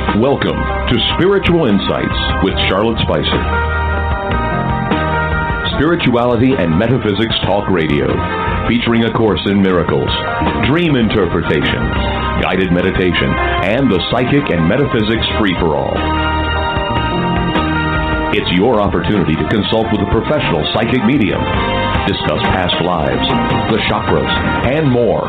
Welcome to Spiritual Insights with Charlotte Spicer. Spirituality and Metaphysics Talk Radio, featuring A Course in Miracles, Dream Interpretation, Guided Meditation, and the Psychic and Metaphysics Free for All. It's your opportunity to consult with a professional psychic medium, discuss past lives, the chakras, and more.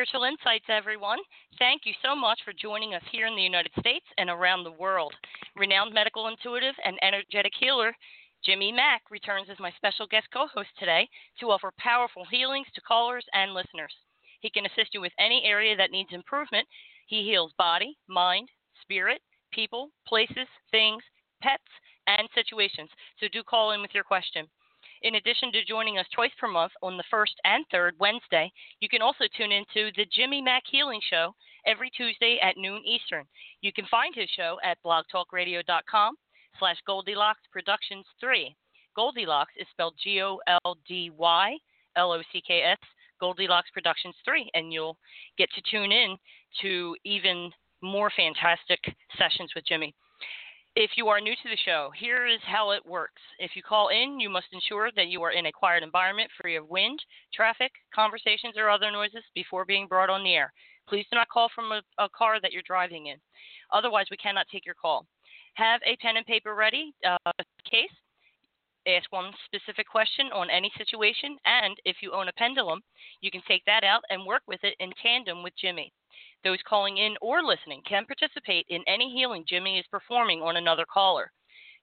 Spiritual Insights, everyone. Thank you so much for joining us here in the United States and around the world. Renowned medical intuitive and energetic healer Jimmy Mack returns as my special guest co host today to offer powerful healings to callers and listeners. He can assist you with any area that needs improvement. He heals body, mind, spirit, people, places, things, pets, and situations. So do call in with your question. In addition to joining us twice per month on the first and third Wednesday, you can also tune into the Jimmy Mack Healing Show every Tuesday at noon Eastern. You can find his show at blogtalkradio.com slash Goldylocks Productions 3. Goldylocks is spelled G-O-L-D-Y L-O-C-K-S, Goldylocks Productions 3, and you'll get to tune in to even more fantastic sessions with Jimmy. If you are new to the show, here is how it works. If you call in, you must ensure that you are in a quiet environment free of wind, traffic, conversations, or other noises before being brought on the air. Please do not call from a, a car that you're driving in. Otherwise, we cannot take your call. Have a pen and paper ready, uh, case. Ask one specific question on any situation, and if you own a pendulum, you can take that out and work with it in tandem with Jimmy. Those calling in or listening can participate in any healing Jimmy is performing on another caller.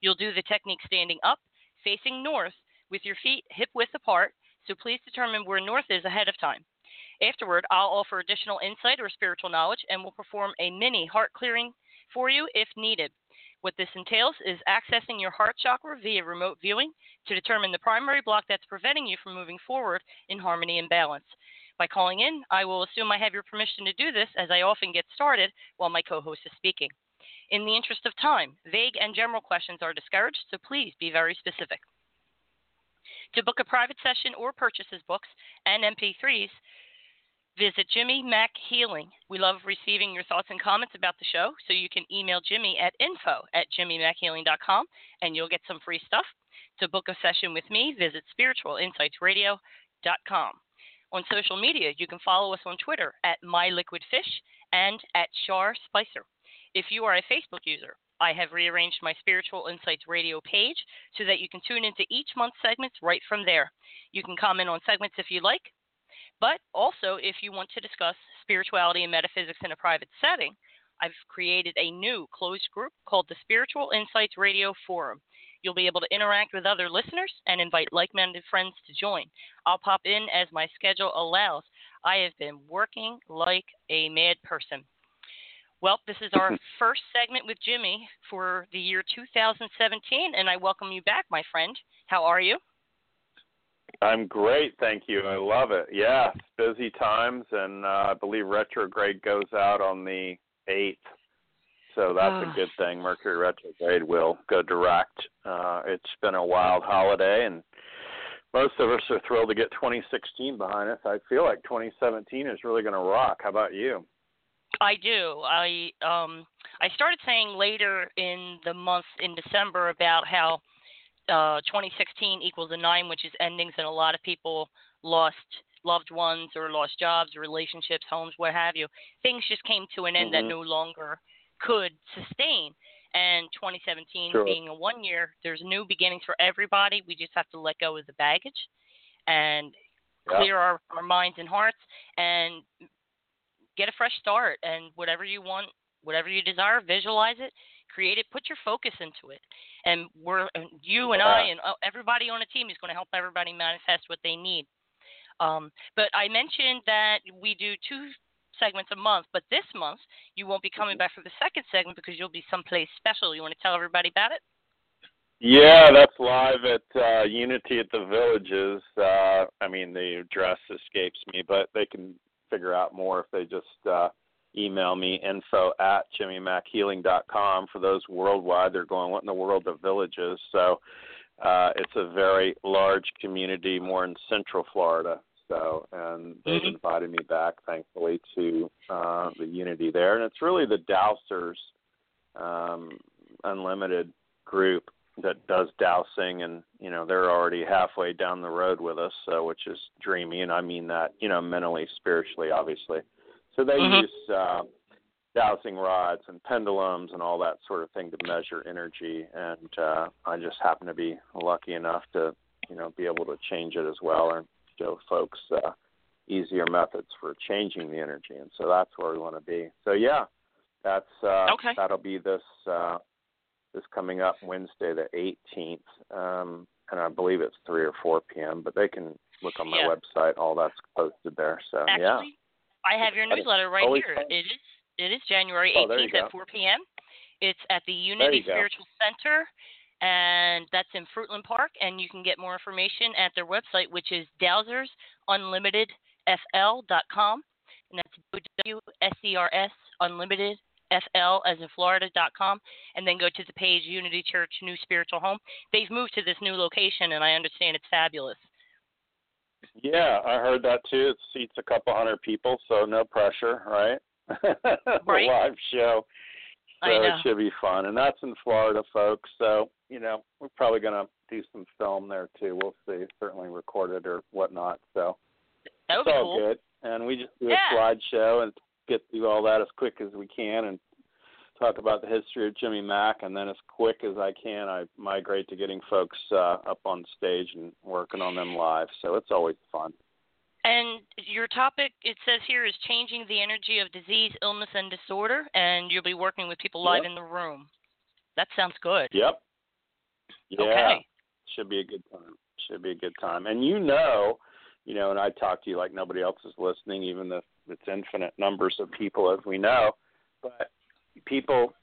You'll do the technique standing up, facing north, with your feet hip width apart, so please determine where north is ahead of time. Afterward, I'll offer additional insight or spiritual knowledge and will perform a mini heart clearing for you if needed. What this entails is accessing your heart chakra via remote viewing to determine the primary block that's preventing you from moving forward in harmony and balance. By calling in, I will assume I have your permission to do this as I often get started while my co host is speaking. In the interest of time, vague and general questions are discouraged, so please be very specific. To book a private session or purchase his books and MP3s, visit Jimmy Mack Healing. We love receiving your thoughts and comments about the show, so you can email Jimmy at info at jimmymackhealing.com and you'll get some free stuff. To book a session with me, visit spiritualinsightsradio.com. On social media, you can follow us on Twitter at MyLiquidFish and at Char Spicer. If you are a Facebook user, I have rearranged my Spiritual Insights radio page so that you can tune into each month's segments right from there. You can comment on segments if you like, but also if you want to discuss spirituality and metaphysics in a private setting, I've created a new closed group called the Spiritual Insights Radio Forum. You'll be able to interact with other listeners and invite like minded friends to join. I'll pop in as my schedule allows. I have been working like a mad person. Well, this is our first segment with Jimmy for the year 2017, and I welcome you back, my friend. How are you? I'm great, thank you. I love it. Yeah, busy times, and uh, I believe retrograde goes out on the 8th so that's a good thing. Mercury retrograde will go direct. Uh, it's been a wild holiday, and most of us are thrilled to get 2016 behind us. I feel like 2017 is really going to rock. How about you? I do. I um I started saying later in the month in December about how uh, 2016 equals a nine, which is endings, and a lot of people lost loved ones or lost jobs, relationships, homes, what have you. Things just came to an end mm-hmm. that no longer could sustain. And 2017 sure. being a one year, there's new beginnings for everybody. We just have to let go of the baggage and clear our, our minds and hearts and get a fresh start. And whatever you want, whatever you desire, visualize it, create it, put your focus into it. And we're you and I and uh, everybody on the team is going to help everybody manifest what they need. Um, but I mentioned that we do two segments a month, but this month you won't be coming back for the second segment because you'll be someplace special. You want to tell everybody about it? Yeah, that's live at uh, Unity at the Villages. Uh, I mean, the address escapes me, but they can figure out more if they just uh, email me info at jimmymackhealing.com. For those worldwide, they're going, what in the world of Villages? So uh, it's a very large community, more in Central Florida. So, and they've mm-hmm. invited me back, thankfully, to uh, the Unity there, and it's really the Dowsers um, Unlimited group that does dowsing, and you know they're already halfway down the road with us, so which is dreamy, and I mean that you know mentally, spiritually, obviously. So they mm-hmm. use uh, dowsing rods and pendulums and all that sort of thing to measure energy, and uh, I just happen to be lucky enough to you know be able to change it as well, and show folks uh, easier methods for changing the energy, and so that's where we want to be. So yeah, that's uh, okay. that'll be this uh, this coming up Wednesday the 18th, um, and I believe it's three or four p.m. But they can look on my yeah. website; all that's posted there. So Actually, yeah, I have your newsletter right Always here. fun. It is it is January Oh, 18th at 4 p.m. It's at the Unity Spiritual Center and that's in Fruitland Park. And you can get more information at their website, which is dowsersunlimitedfl.com, and that's W S E R S Unlimited FL as in Florida.com, and then go to the page Unity Church New Spiritual Home. They've moved to this new location, and I understand it's fabulous. Yeah, I heard that too. It seats a couple hundred people, so no pressure, right? right. live show. So I know. it should be fun. And that's in Florida, folks. So, you know, we're probably going to do some film there too. We'll see. Certainly recorded or whatnot. So that it's be all cool. good. And we just do Yeah. a slideshow and get through all that as quick as we can and talk about the history of Jimmy Mack. And then as quick as I can, I migrate to getting folks uh, up on stage and working on them live. So it's always fun. And your topic, it says here, is changing the energy of disease, illness, and disorder, and you'll be working with people live Yep. in the room. That sounds good. Yep. Yeah. Okay. Should be a good time. Should be a good time. And you know, you know, and I talk to you like nobody else is listening, even if it's infinite numbers of people as we know. But people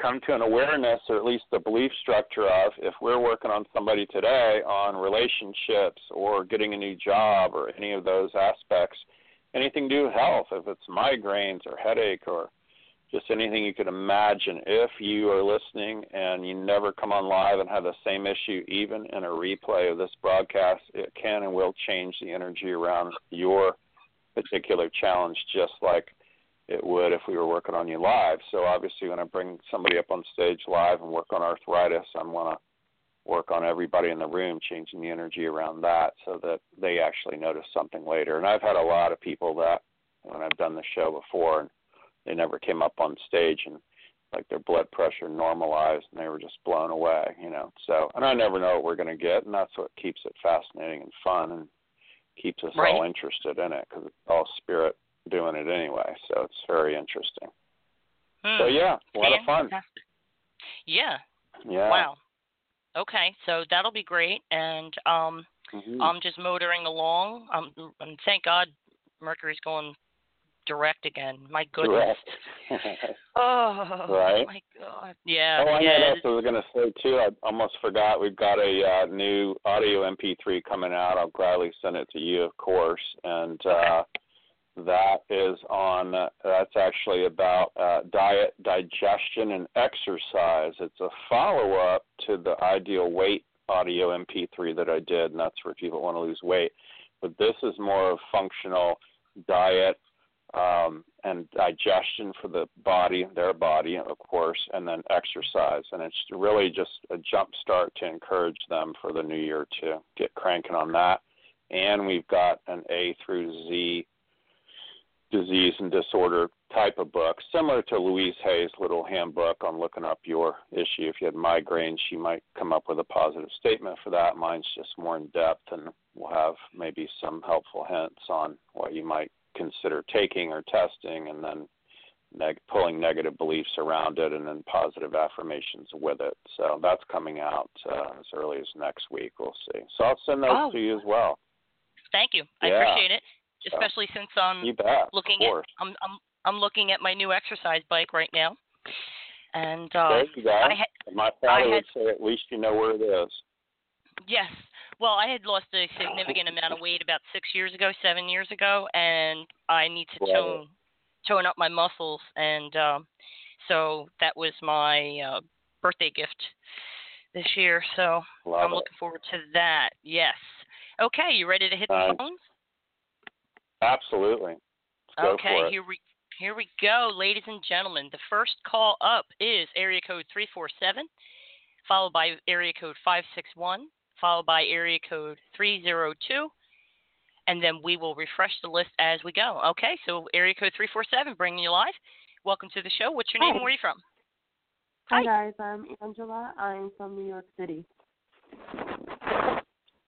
come to an awareness or at least a belief structure of if we're working on somebody today on relationships or getting a new job or any of those aspects, anything to do with health, if it's migraines or headache or just anything you could imagine, if you are listening and you never come on live and have the same issue, even in a replay of this broadcast, it can and will change the energy around your particular challenge, just like it would if we were working on you live. So obviously, when I bring somebody up on stage live and work on arthritis, I want to work on everybody in the room, changing the energy around that, so that they actually notice something later. And I've had a lot of people that when I've done the show before, and they never came up on stage and like their blood pressure normalized and they were just blown away, you know. So, and I never know what we're going to get, and that's what keeps it fascinating and fun and keeps us Right. all interested in it because it's all spirit doing it anyway. So it's very interesting. Hmm. So yeah, a lot of fun. Yeah. Yeah. Wow. Okay, so that'll be great, and um, Mhm. I'm just motoring along. Um, and thank God Mercury's going direct again. My goodness. Oh, Right. my God. Yeah. Oh, I yeah. know I was going to say too. I almost forgot. We've got a uh, new audio MP3 coming out. I'll gladly send it to you, of course. And uh, that is on. Uh, that's actually about uh, diet, digestion, and exercise. It's a follow-up to the Ideal Weight audio MP3 that I did, and that's for people who want to lose weight. But this is more of functional diet, um, and digestion for the body, their body, of course, and then exercise. And it's really just a jump start to encourage them for the new year to get cranking on that. And we've got an A through Z disease and disorder type of book, similar to Louise Hay's little handbook on looking up your issue. If you had migraine, she might come up with a positive statement for that. Mine's just more in depth, and we'll have maybe some helpful hints on what you might consider taking or testing, and then neg- pulling negative beliefs around it, and then positive affirmations with it. So that's coming out uh, as early as next week. We'll see. So I'll send those Oh. to you as well. Thank you. I Yeah. appreciate it, especially since I'm looking at. I'm I'm I'm looking at my new exercise bike right now, and uh, you. I had my father had- would say, at least you know where it is. yes. Well, I had lost a significant amount of weight about six years ago, seven years ago, and I need to tone tone up my muscles, and um, so that was my uh, birthday gift this year. So Love I'm it. looking forward to that. Yes. Okay, you ready to hit Nice. the phones? Absolutely. Let's okay, here we here we go, ladies and gentlemen. The first call up is area code three four seven, followed by area code five six one, followed by area code three zero two, and then we will refresh the list as we go. Okay, so area code three four seven, bringing you live. Welcome to the show. What's your name? Hi. and Where are you from? Hi guys, I'm Angela. I'm from New York City.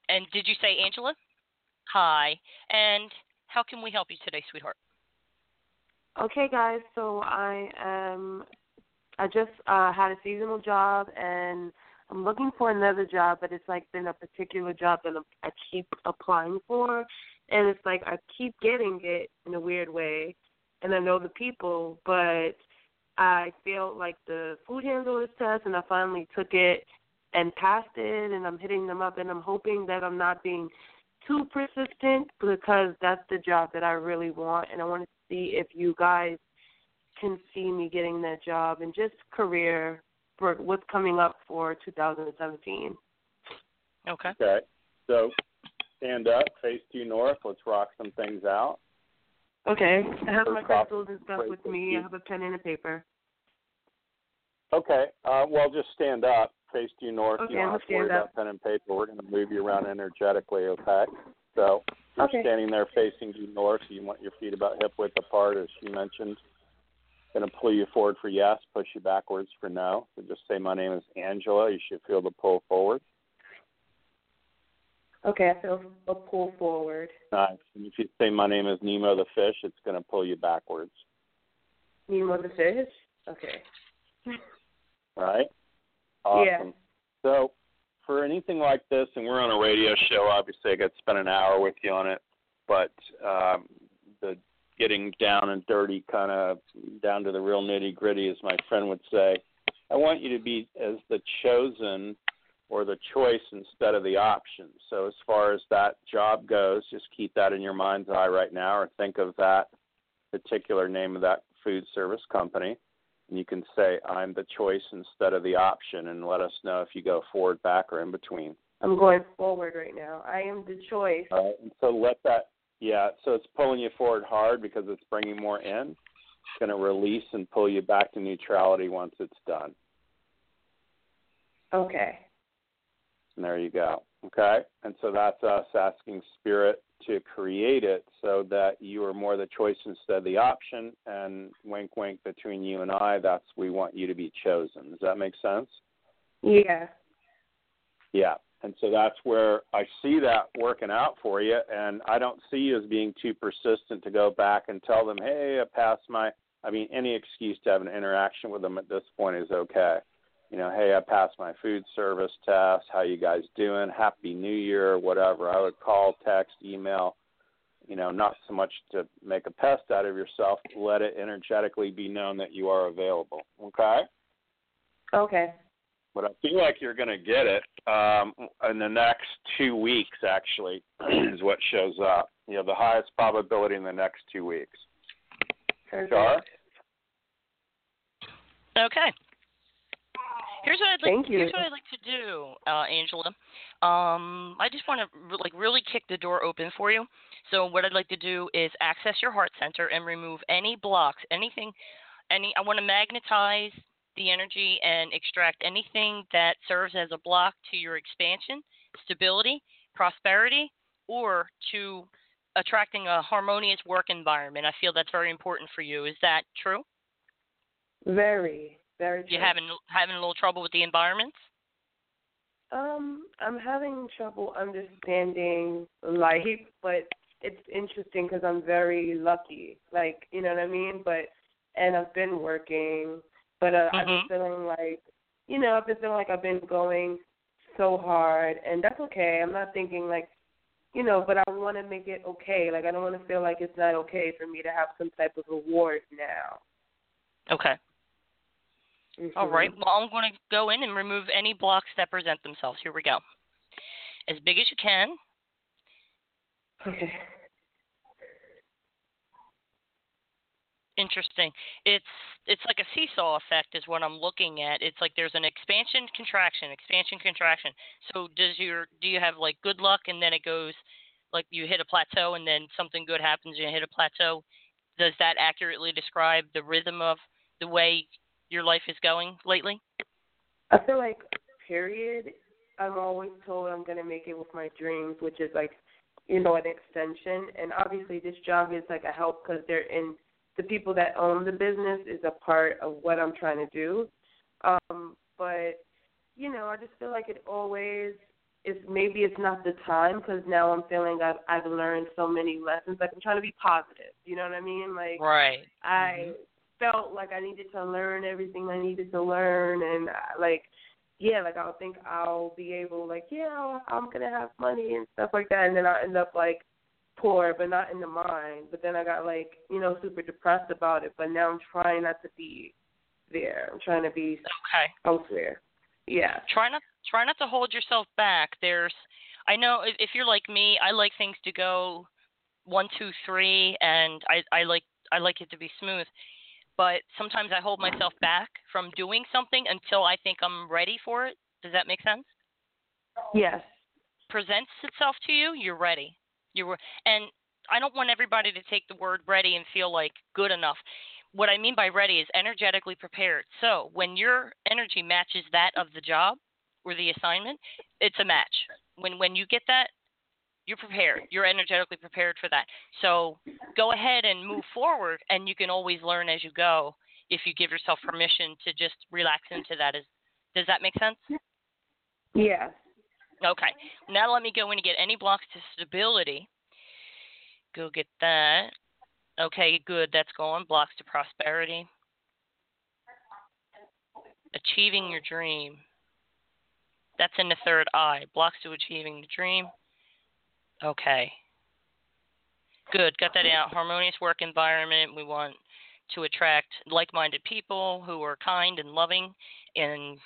And did you say Angela? Hi. And how can we help you today, sweetheart? Okay guys, so I am I just uh had a seasonal job and I'm looking for another job, but it's like been a particular job that I'm- keep applying for, and it's like I keep getting it in a weird way, and I know the people, but I failed like the food handlers test, and I finally took it and passed it, and I'm hitting them up, and I'm hoping that I'm not being too persistent because that's the job that I really want, and I want to see if you guys can see me getting that job and just career for what's coming up for 2017. Okay. Okay. So stand up, face due north. Let's rock some things out. Okay. I have First my crystals and stuff with me. I have a pen and a paper. Okay. Uh, well, just stand up, face due north. Okay, you don't I'm have to worry stand about pen and paper. We're going to move you around energetically. Okay. So you're Okay. standing there facing due north. You want your feet about hip width apart, as she mentioned. Going to pull you forward for yes, push you backwards for no. So just say, "My name is Angela." You should feel the pull forward. Okay, I feel a pull forward. Nice. And if you say, "My name is Nemo the fish," it's going to pull you backwards. Nemo the fish? Okay. Right? Awesome. Yeah. So, for anything like this, and we're on a radio show, obviously I got to spend an hour with you on it, but um, the getting down and dirty, kind of down to the real nitty gritty, as my friend would say, I want you to be as the chosen or the choice instead of the option. So, as far as that job goes, just keep that in your mind's eye right now, or think of that particular name of that food service company and you can say I'm the choice instead of the option, and let us know if you go forward, back, or in between. I'm going forward right now. I am the choice. All right, and so let that, yeah. So it's pulling you forward hard because it's bringing more in. It's going to release and pull you back to neutrality once it's done. Okay. And there you go. Okay, and so that's us asking spirit to create it so that you are more the choice instead of the option. And wink, wink between you and I. That's we want you to be chosen. Does that make sense? Yeah. Yeah. And so that's where I see that working out for you. And I don't see you as being too persistent to go back and tell them, hey, I passed my, I mean, any excuse to have an interaction with them at this point is okay. You know, hey, I passed my food service test. How you guys doing? Happy New Year, whatever. I would call, text, email, you know, not so much to make a pest out of yourself. Let it energetically be known that you are available. Okay? Okay. But I feel like you're going to get it um, in the next two weeks. Actually, is what shows up. You know, the highest probability in the next two weeks. Perfect. Char? Okay. Here's what I'd like. Thank you. Here's what I'd like to do, uh, Angela. Um, I just want to like really kick the door open for you. So what I'd like to do is access your heart center and remove any blocks, anything, any. I want to magnetize the energy and extract anything that serves as a block to your expansion, stability, prosperity, or to attracting a harmonious work environment. I feel that's very important for you. Is that true? Very, very. You true. having having a little trouble with the environments? Um, I'm having trouble understanding life, but it's interesting because I'm very lucky. Like, you know what I mean? But and I've been working, but uh, I've been Mhm. feeling like, you know, I've been feeling like I've been going so hard, and that's okay. I'm not thinking like, you know, but I want to make it okay. Like, I don't want to feel like it's not okay for me to have some type of reward now. Okay. All Mhm. right. Well, I'm going to go in and remove any blocks that present themselves. Here we go. As big as you can. Okay. Interesting. It's it's like a seesaw effect is what I'm looking at. It's like there's an expansion contraction, expansion contraction. So does your do you have like good luck and then it goes like you hit a plateau and then something good happens and you hit a plateau? Does that accurately describe the rhythm of the way your life is going lately? I feel like, period, I'm always told I'm going to make it with my dreams, which is like, you know, an extension. And obviously, this job is like a help because they're in the people that own the business is a part of what I'm trying to do. Um, but, you know, I just feel like it always is maybe it's not the time because now I'm feeling I've, I've learned so many lessons. Like, I'm trying to be positive. You know what I mean? Like, Right. I felt like I needed to learn everything I needed to learn, and uh, like, yeah, like I'll think I'll be able, like, yeah, I'm gonna have money and stuff like that, and then I end up like poor, but not in the mind. But then I got like, you know, super depressed about it. But now I'm trying not to be there. I'm trying to be Okay. elsewhere. Yeah. try not try not to hold yourself back there's i know if, if you're like me i like things to go one two three and i i like i like it to be smooth but sometimes i hold myself back from doing something until i think i'm ready for it does that make sense Yes. presents itself to you you're ready you're and i don't want everybody to take the word ready and feel like good enough what I mean by ready is energetically prepared. So when your energy matches that of the job or the assignment, it's a match. When when you get that, you're prepared. You're energetically prepared for that. So go ahead and move forward, and you can always learn as you go if you give yourself permission to just relax into that. Is does that make sense? Yes. Okay. Now let me go in and get any blocks to stability. Go get that. Okay, good. That's going. Blocks to prosperity. Achieving your dream. That's in the third eye. Blocks to achieving the dream. Okay. Good. Got that out. Harmonious work environment. We want to attract like minded people who are kind and loving and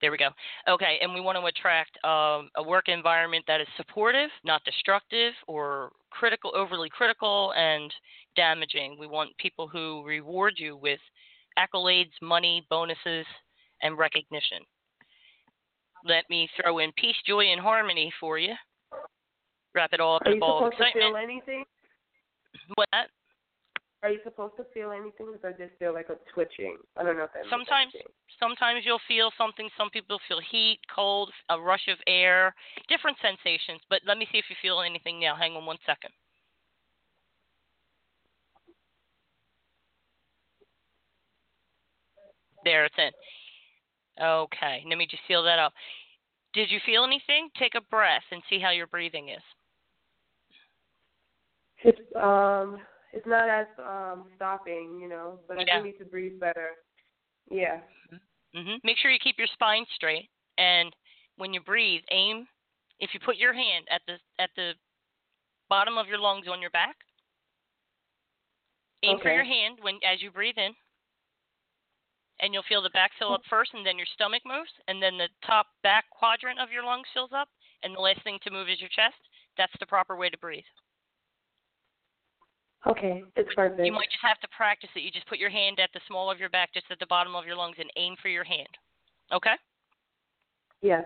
there we go. Okay, and we want to attract um, a work environment that is supportive, not destructive or critical, overly critical and damaging. We want people who reward you with accolades, money, bonuses, and recognition. Let me throw in peace, joy, and harmony for you. Wrap it all up Are in a ball of excitement. feel anything? What? Are you supposed to feel anything, or just feel like a twitching? I don't know if that. Sometimes, sometimes you'll feel something. Some people feel heat, cold, a rush of air, different sensations. But let me see if you feel anything now. Hang on one second. There, it's in. Okay, let me just seal that up. Did you feel anything? Take a breath and see how your breathing is. It's um, it's not as um stopping, you know, but I Yeah. do need to breathe better. Yeah. hmm Make sure you keep your spine straight, and when you breathe, aim. If you put your hand at the at the bottom of your lungs on your back, aim for your hand when as you breathe in, and you'll feel the back fill up first, and then your stomach moves, and then the top back quadrant of your lungs fills up, and the last thing to move is your chest. That's the proper way to breathe. Okay, it's perfect. You might just have to practice it. You just put your hand at the small of your back, just at the bottom of your lungs, and aim for your hand. Okay? Yes.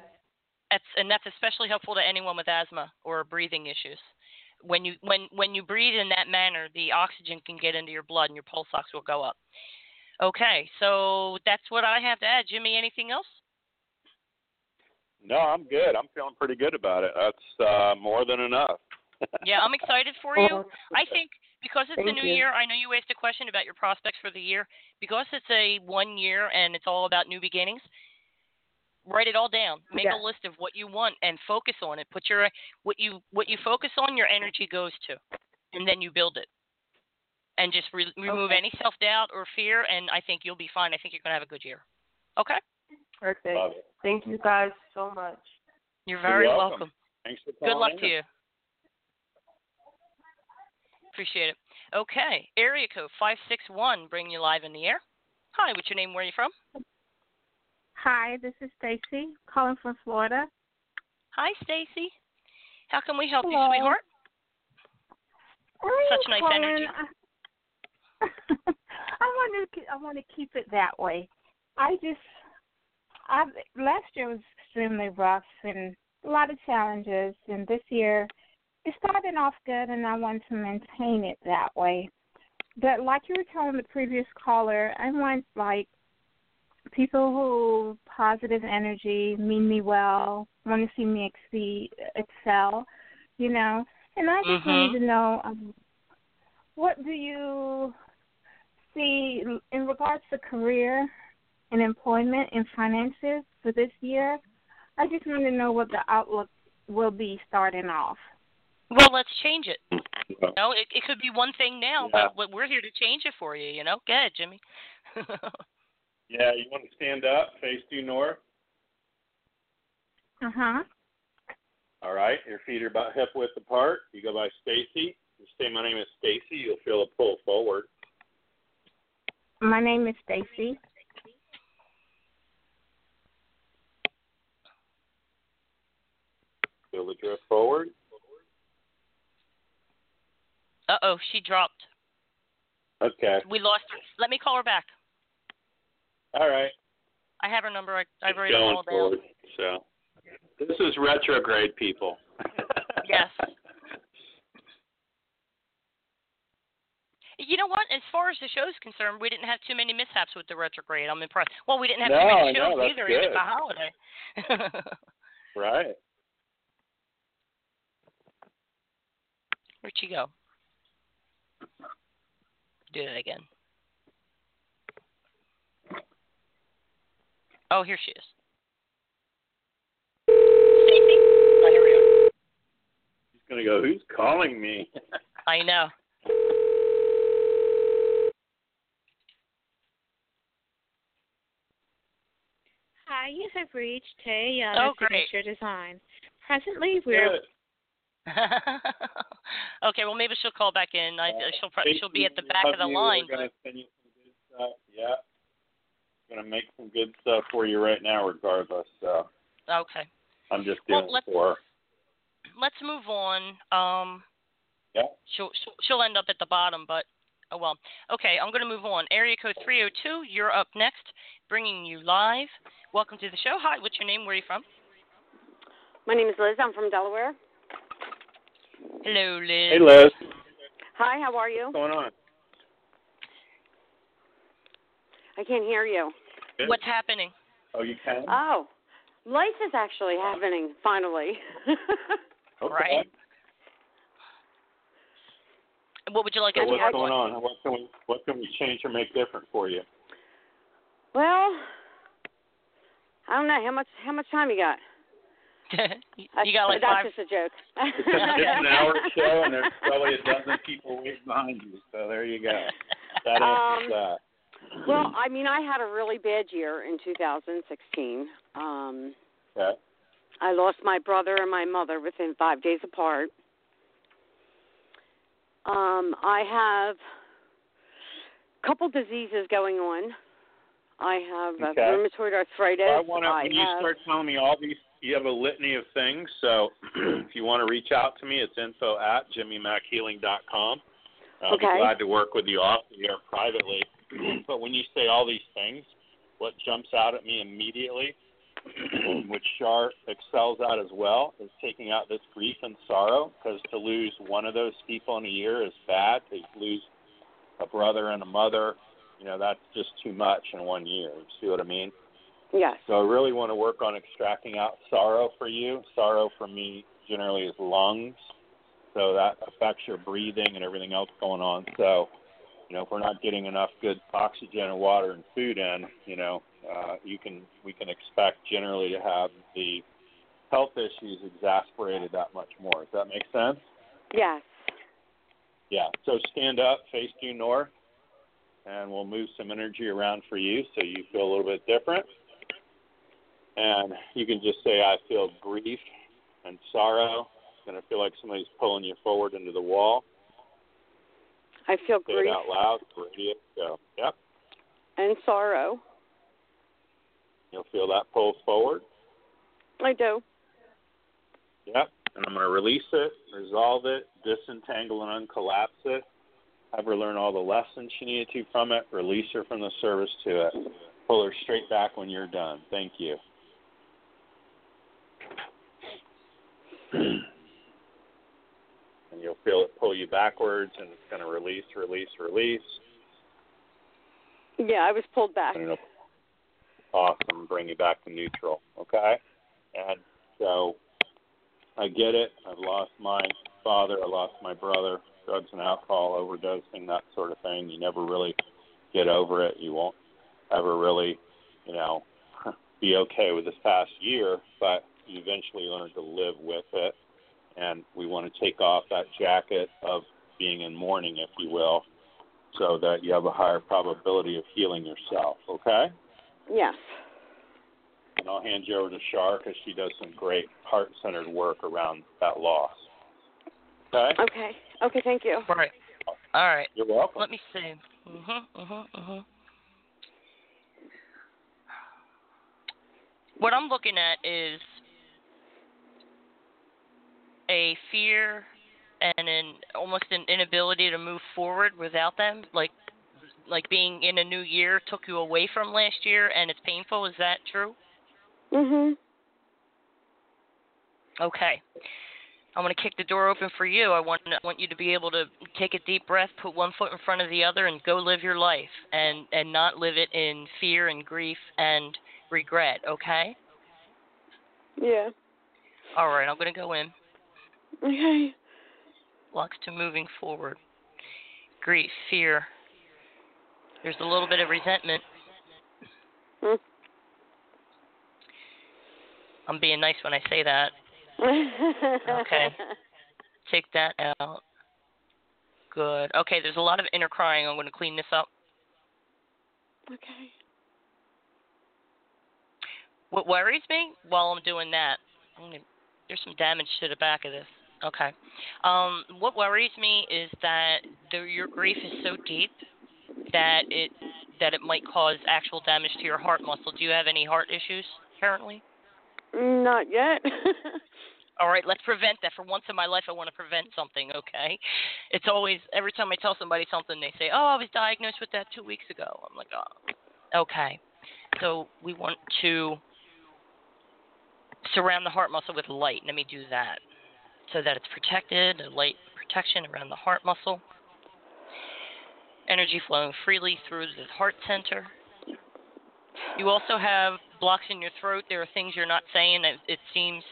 That's and that's especially helpful to anyone with asthma or breathing issues. When you when when you breathe in that manner, the oxygen can get into your blood and your pulse ox will go up. Okay, so that's what I have to add. Jimmy, anything else? No, I'm good. I'm feeling pretty good about it. That's uh, more than enough. yeah, I'm excited for you. I think because it's Thank a new you. year, I know you asked a question about your prospects for the year. Because it's a one year and it's all about new beginnings, write it all down. Make Yeah. a list of what you want and focus on it. Put your what you what you focus on, your energy goes to, and then you build it. And just re- remove Okay. any self doubt or fear, and I think you'll be fine. I think you're gonna have a good year. Okay, Perfect. Thank you guys so much. you're very welcome. welcome. Thanks for Good luck calling to you. Appreciate it. Okay, area code five six one, bring you live in the air. Hi, what's your name? Where are you from? Hi, this is Stacy calling from Florida. Hi, Stacy. How can we help Hello. you, sweetheart? I Such nice calling- energy. I want to I want to keep it that way. I just I last year was extremely rough and a lot of challenges, and this year it started off good, and I want to maintain it that way. But like you were telling the previous caller, I want like people who positive energy, mean me well, want to see me exceed, excel, you know. And I just Mhm. wanted to know um, what do you see in regards to career and employment and finances for this year? I just want to know what the outlook will be starting off. Well, let's change it. Yeah. You know, it, it could be one thing now, Yeah. but we're here to change it for you. You know, go ahead, Jimmy. Yeah, you want to stand up, face due north. Uh huh. All right, your feet are about hip width apart. You go by Stacy. You say my name is Stacy. You'll feel a pull forward. My name is Stacy. Feel the drift forward. Uh oh, she dropped. Okay. We lost her. Let me call her back. All right. I have her number. I, I've It's it going down. forward. So this is retrograde, people. Yes. You know what? As far as the show's concerned, we didn't have too many mishaps with the retrograde. I'm impressed. Well, we didn't have No, too many shows that's either, even good. the holiday. right. Where'd she go? Do that again. Oh, here she is. Stacy? Oh, here we are. He's gonna go. Who's calling me? I know. Hi, you have reached Tay Oh, Young great. Signature Design. Presently, we're Good. okay, well maybe she'll call back in. I, she'll probably she'll be at the back of the love you. line. We're gonna send you some good stuff. Yeah. Gonna make some good stuff for you right now, regardless. So Okay, I'm just Well, doing let's- for. let's move on. Um, Yeah. she'll, she'll she'll end up at the bottom, but oh well. Okay, I'm going to move on. Area code 302. You're up next, bringing you live. Welcome to the show. Hi, what's your name? Where are you from? My name is Liz. I'm from Delaware. Hello, Liz. Hey, Liz. Hi, how are you? What's going on? I can't hear you. Good. What's happening? Oh, you can. Oh, life is actually happening finally. okay. right. What would you like So us to what's going on? on? What can we what can we change or make different for you? well, I don't know how much how much time you got. You you got like That's five. just a joke. It's, it's an hour show, and there's probably a dozen people waiting behind you. So there you go. That answers Um, that. well, I mean, I had a really bad year in 2016. Um, Okay. I lost my brother and my mother within five days apart. Um, I have a couple diseases going on. I have uh, Okay. rheumatoid arthritis. Well, I want to. I When you have, start telling me all these, you have a litany of things. So if you want to reach out to me, it's info at jimmymackhealing.com. I'll Okay. be glad to work with you off the air privately. but when you say all these things, what jumps out at me immediately, which Char excels at as well, is taking out this grief and sorrow. Because to lose one of those people in a year is bad. To lose a brother and a mother, you know, that's just too much in one year. You see what I mean? Yes. So I really want to work on extracting out sorrow for you. Sorrow for me generally is lungs, so that affects your breathing and everything else going on. So, you know, if we're not getting enough good oxygen and water and food in, you know, uh, you can we can expect generally to have the health issues exasperated that much more. Does that make sense? Yes. Yeah. So stand up, face due north, and we'll move some energy around for you so you feel a little bit different. And you can just say, I feel grief and sorrow. It's going to feel like somebody's pulling you forward into the wall. I feel Say grief it out loud. Radio. Go. Yep. and sorrow. You'll feel that pull forward. I do. Yep. And I'm going to release it, resolve it, disentangle and uncollapse it. Have her learn all the lessons she needed to from it. Release her from the service to it. Pull her straight back when you're done. Thank you. You'll feel it pull you backwards, and it's going to release, release, release. Yeah, I was pulled back. And it'll awesome bring you back to neutral. Okay? And so I get it. I've lost my father, I lost my brother, drugs and alcohol, overdosing, that sort of thing. You never really get over it. You won't ever really, you know, be okay with this past year, but you eventually learn to live with it. And we want to take off that jacket of being in mourning, if you will, so that you have a higher probability of healing yourself. Okay? Yes. And I'll hand you over to Char because she does some great heart-centered work around that loss. Okay. Okay. Okay. Thank you. All right. All right. You're welcome. Let me see. Mhm. Mhm. Mhm. What I'm looking at is a fear and an almost an inability to move forward without them, like like being in a new year took you away from last year and it's painful. Is that true? Mhm. Okay. I'm going to kick the door open for you. I want want you to be able to take a deep breath, put one foot in front of the other, and go live your life, and and not live it in fear and grief and regret. Okay. Yeah. All right. I'm going to go in. Okay. Locks to moving forward. Grief, fear. There's a little bit of resentment. Hmm. I'm being nice when I say that. Okay. Take that out. Good. Okay, there's a lot of inner crying. I'm going to clean this up. Okay. What worries me while I'm doing that, I'm gonna, there's some damage to the back of this. Okay. Um, what worries me is that the, your grief is so deep that it that it might cause actual damage to your heart muscle. Do you have any heart issues currently? Not yet. All right, let's prevent that. For once in my life, I want to prevent something. Okay, it's always every time I tell somebody something, they say, "Oh, I was diagnosed with that two weeks ago." I'm like, "Oh, okay." So we want to surround the heart muscle with light. Let me do that so that it's protected, a light protection around the heart muscle. Energy flowing freely through the heart center. You also have blocks in your throat. There are things you're not saying. It, it seems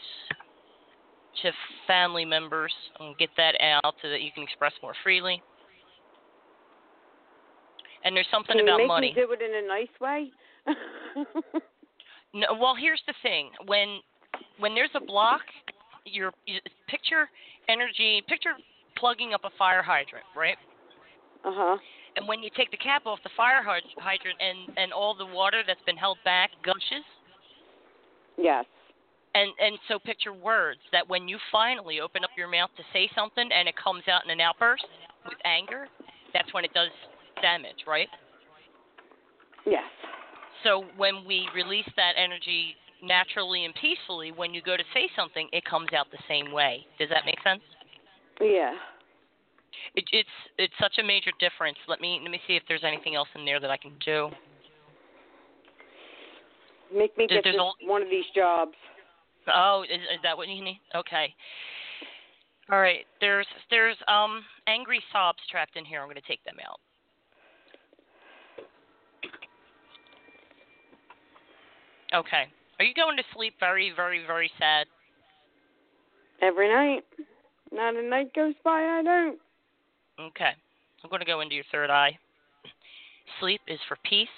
to family members. And get that out so that you can express more freely. And there's something Can you about make money. me do it in a nice way? No, well, here's the thing. When when there's a block, you're picture energy. Picture plugging up a fire hydrant, right? Uh huh. And when you take the cap off the fire hydrant and and all the water that's been held back gushes. Yes. And and so picture words that when you finally open up your mouth to say something and it comes out in an outburst with anger, that's when it does damage, right? Yes. So when we release that energy naturally and peacefully, when you go to say something, it comes out the same way. Does that make sense? Yeah. It, it's it's such a major difference. Let me let me see if there's anything else in there that I can do. Make me get there's this, al- one of these jobs. Oh, is, is that what you need? Okay. All right. There's there's um angry sobs trapped in here. I'm going to take them out. Okay. Are you going to sleep very very very sad? Every night. Not a night goes by I don't. Okay. I'm going to go into your third eye. Sleep is for peace.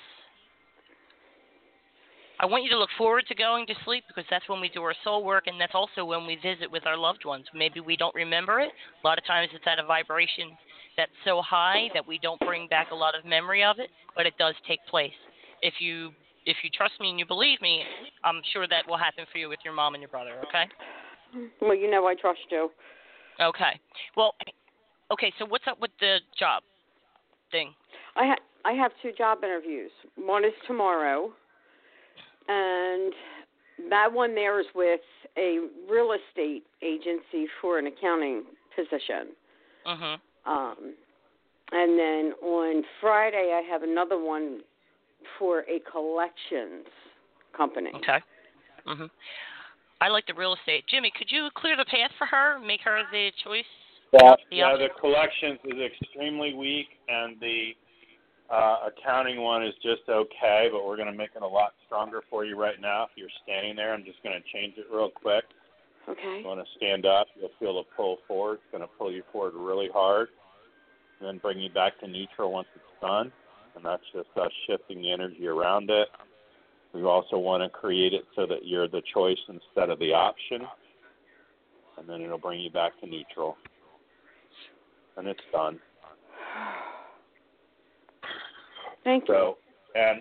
I want you to look forward to going to sleep because that's when we do our soul work and that's also when we visit with our loved ones. Maybe we don't remember it. A lot of times it's at a vibration that's so high that we don't bring back a lot of memory of it, but it does take place. If you if you trust me and you believe me, I'm sure that will happen for you with your mom and your brother, okay? Well, you know I trust you. Okay. Well, okay, so what's up with the job thing? I ha- I have two job interviews. One is tomorrow, and that one there is with a real estate agency for an accounting position. Uh-huh. Um, and then on Friday, I have another one for a collections company. Okay. Mhm. I like the real estate. Jimmy, could you clear the path for her? Make her the choice. Yeah, The yeah. option? The collections is extremely weak, and the uh, accounting one is just okay. But we're going to make it a lot stronger for you right now. If you're standing there, I'm just going to change it real quick. Okay. You want to stand up, you'll feel the pull forward. It's going to pull you forward really hard, and then bring you back to neutral once it's done. And that's just us shifting the energy around it. We also want to create it so that you're the choice instead of the option, and then it'll bring you back to neutral. And it's done. Thank you. So, and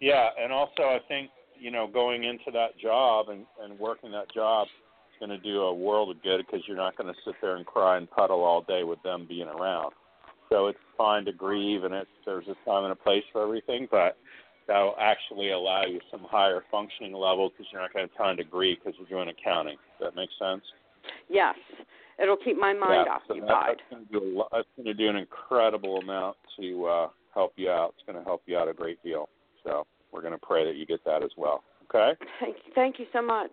yeah, and also I think you know going into that job and and working that job is going to do a world of good because you're not going to sit there and cry and puddle all day with them being around. So it's fine to grieve, and it's there's a time and a place for everything, but that'll actually allow you some higher functioning level because you're not going to have time to grieve because you're doing accounting. Does that make sense? Yes, it'll keep my mind yeah, so that, occupied. that's going to do a lot, that's going to do an incredible amount to uh, help you out. It's going to help you out a great deal. So we're going to pray that you get that as well. Okay. Thank, thank you so much.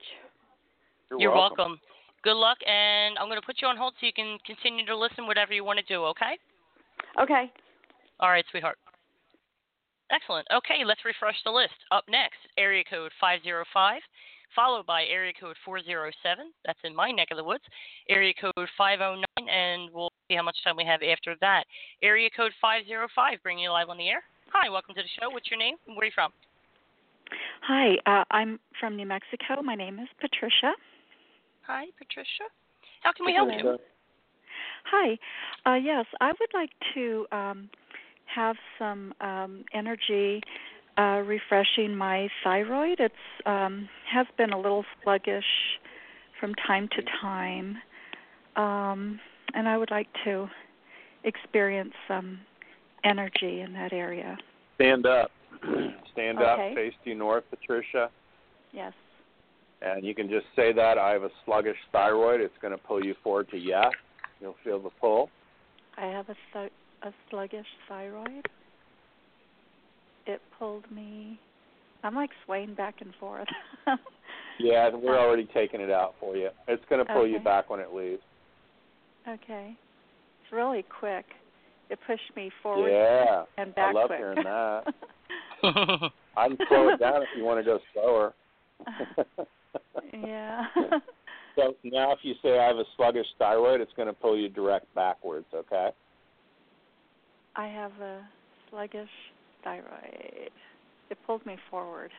You're, You're welcome. welcome. Good luck, and I'm going to put you on hold so you can continue to listen whatever you want to do. Okay? Okay. All right, sweetheart. Excellent. Okay, let's refresh the list. Up next, area code 505, followed by area code 407. That's in my neck of the woods. Area code 509, and we'll see how much time we have after that. Area code 505, bringing you live on the air. Hi, welcome to the show. What's your name? Where are you from? Hi, uh, I'm from New Mexico. My name is Patricia. Hi, Patricia. How can we help you? Hi. Uh, yes, I would like to um, have some um, energy uh, refreshing my thyroid. It's um, has been a little sluggish from time to time, um, and I would like to experience some energy in that area. Stand up. Stand Okay. up. Face due north, Patricia. Yes. And you can just say that I have a sluggish thyroid. It's going to pull you forward to yes. You'll feel the pull. I have a, th- a sluggish thyroid. It pulled me. I'm like swaying back and forth. Yeah, we're uh, already taking it out for you. It's going to pull you back when it leaves. okay. It's really quick. It pushed me forward Yeah. and back. I love quick. hearing that. I can slow it down if you want to go slower. yeah. So now if you say I have a sluggish thyroid, it's going to pull you direct backwards, okay? I have a sluggish thyroid. It pulled me forward.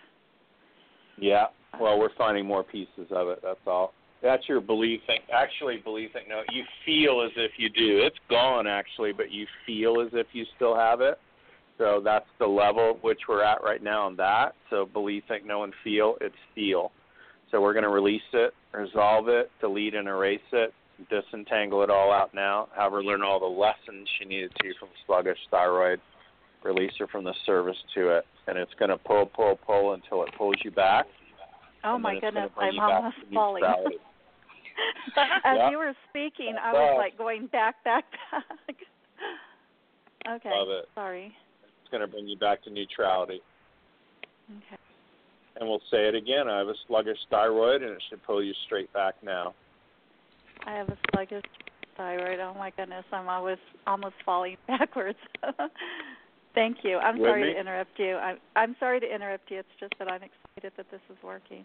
Yeah. Uh-huh. Well, we're finding more pieces of it. That's all. That's your belief thing. Actually, belief thing. No, you feel as if you do. It's gone actually, but you feel as if you still have it. So that's the level which we're at right now on that. So believe, think, know, and feel. It's feel. So we're going to release it, resolve it, delete and erase it, disentangle it all out now. Have her learn all the lessons she needed to from sluggish thyroid. Release her from the service to it, and it's going to pull, pull, pull until it pulls you back. Oh my then it's gonna goodness, I'm almost falling. As Yeah. you were speaking, I was like going back, back, back. Okay. Love it. Sorry. It's going to bring you back to neutrality. Okay. And we'll say it again. I have a sluggish thyroid, and it should pull you straight back now. I have a sluggish thyroid. Oh my goodness, I'm always almost falling backwards. Thank you. I'm With sorry me? to interrupt you. I'm I'm sorry to interrupt you. It's just that I'm excited that this is working.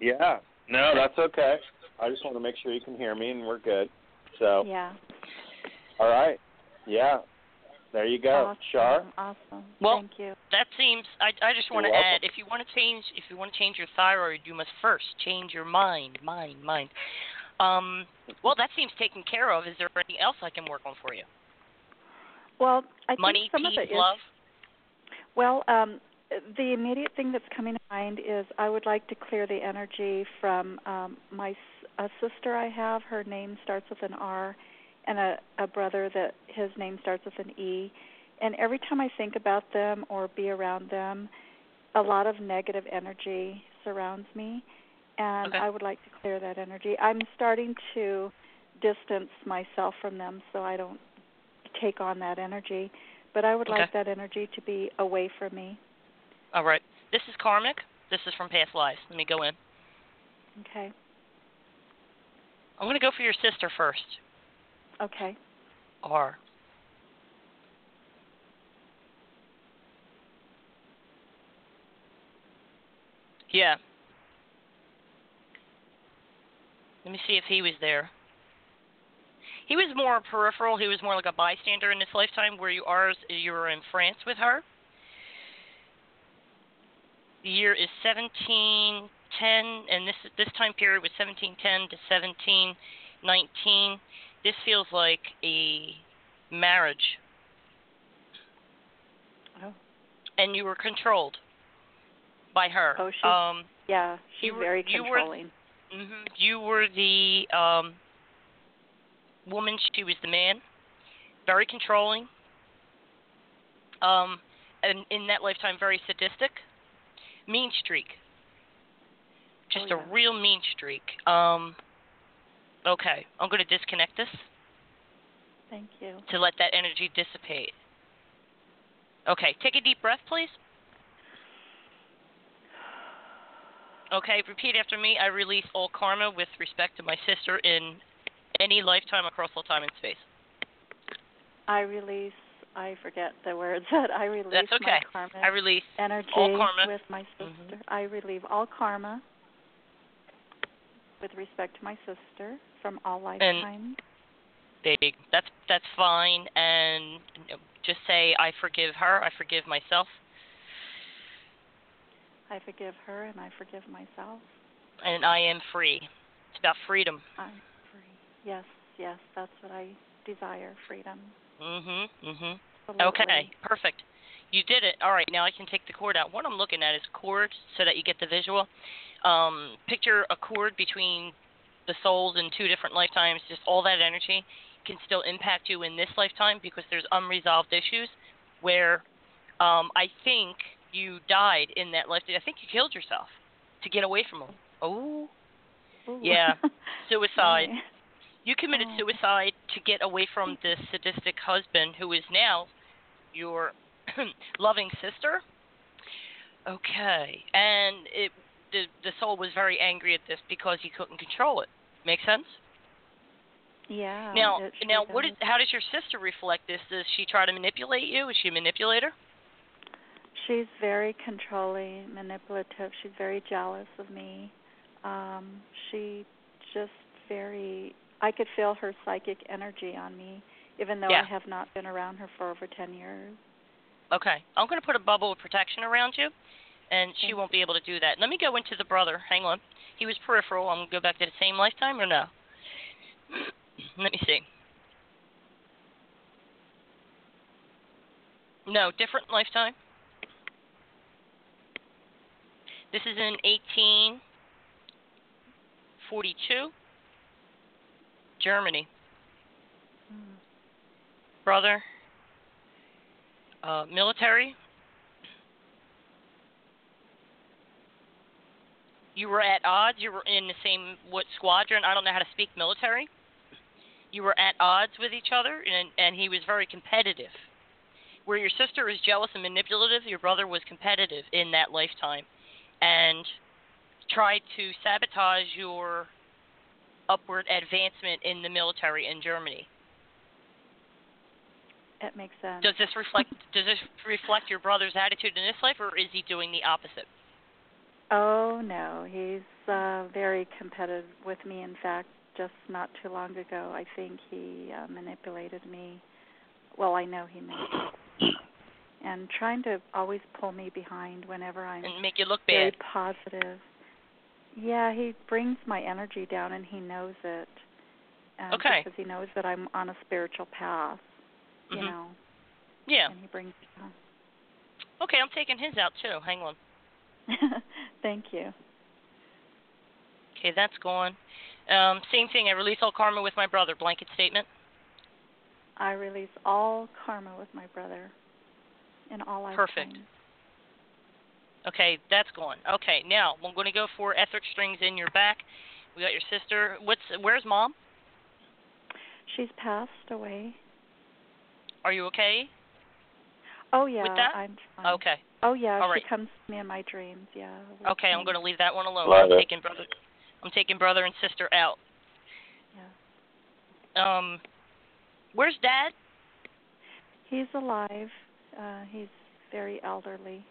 Yeah. No, that's okay. I just want to make sure you can hear me, and we're good. So, Yeah. all right. Yeah. There you go. Awesome. Char? Awesome. Well, Thank you. That seems. I I just want to You're welcome. add. If you want to change, if you want to change your thyroid, you must first change your mind, mind, mind. Um. Well, that seems taken care of. Is there anything else I can work on for you? Well, I Money, think some peace, of it is love. Well, um, the immediate thing that's coming to mind is I would like to clear the energy from um, my s- a sister I have. Her name starts with an R, and a, a brother that his name starts with an E. And every time I think about them or be around them, a lot of negative energy surrounds me, and Okay. I would like to clear that energy. I'm starting to distance myself from them so I don't take on that energy but I would Okay. like that energy to be away from me. All right. This is karmic. This is from past lives. Let me go in. Okay. I'm going to go for your sister first. Okay. R. Yeah. Let me see if he was there. He was more peripheral. He was more like a bystander in this lifetime, where you are you were in France with her. The year is 1710, and this this time period was 1710 to 1719. This feels like a marriage, Oh. and you were controlled by her. Oh, she. um, Yeah, she's you were- very you were- controlling. hmm You were the um, woman. She was the man. Very controlling. Um, and in that lifetime, very sadistic. Mean streak. Just Oh, a real mean streak. Um, okay, I'm going to disconnect this Thank you. to let that energy dissipate. Okay, take a deep breath, please. Okay, repeat after me. I release all karma with respect to my sister in any lifetime across all time and space. I release. I forget the words, but I release That's okay. my karma I release energy all karma. with my sister. Mhm. I relieve all karma with respect to my sister from all lifetimes. big. That's that's fine. And just say I forgive her. I forgive myself. I forgive her and I forgive myself. And I am free. It's about freedom. I'm free. Yes, yes, that's what I desire, freedom. Mhm. Mhm. Absolutely. Okay. Perfect. You did it. All right. Now I can take the cord out. What I'm looking at is cord, so that you get the visual. Um, picture a cord between the souls in two different lifetimes. Just all that energy can still impact you in this lifetime because there's unresolved issues where um, I think you died in that lifetime. I think you killed yourself to get away from them. Oh, Ooh. yeah. suicide. You committed Oh. suicide to get away from this sadistic husband who is now your loving sister. Okay, and it the the soul was very angry at this because he couldn't control it. Make sense? Yeah. now, now, what does. is how does your sister reflect this? Does she try to manipulate you? Is she a manipulator? She's very controlling, manipulative. She's very jealous of me. Um, she just very. I could feel her psychic energy on me, even though Yeah. I have not been around her for over ten years. Okay, I'm going to put a bubble of protection around you, and she won't be able to do that. Let me go into the brother. Hang on. He was peripheral. I'm going to go back to the same lifetime or no? Let me see. No, different lifetime. This is in 1842, Germany. Mm. Brother, uh, military. You were at odds. You were in the same what squadron? I don't know how to speak military. you were at odds with each other, and and he was very competitive. Where your sister was jealous and manipulative, your brother was competitive in that lifetime, and tried to sabotage your upward advancement in the military in Germany. It makes sense. Does this reflect does this reflect your brother's attitude in this life, or is he doing the opposite? Oh no, he's uh, very competitive with me. In fact, just not too long ago, I think he uh, manipulated me. Well, I know he manipulated, and trying to always pull me behind whenever I'm and make you look very bad. positive. Yeah, he brings my energy down, and he knows it. Um, Okay. Because he knows that I'm on a spiritual path. You Mhm. know, Yeah. and he brings it down. Okay, I'm taking his out too. Hang on. Thank you. Okay, that's gone. Um, same thing. I release all karma with my brother. Blanket statement. I release all karma with my brother in all lifetimes. Perfect. Okay, that's gone. Okay, now I'm going to go for etheric strings in your back. We got your sister. What's where's mom? She's passed away. Are you okay? Oh yeah, With that? I'm fine. Okay. Oh yeah, All she right. comes to me in my dreams. Yeah. Okay, I'm going to leave that one alone. Love I'm it. taking brother. I'm taking brother and sister out. Yeah. Um, where's dad? He's alive. Uh, he's very elderly,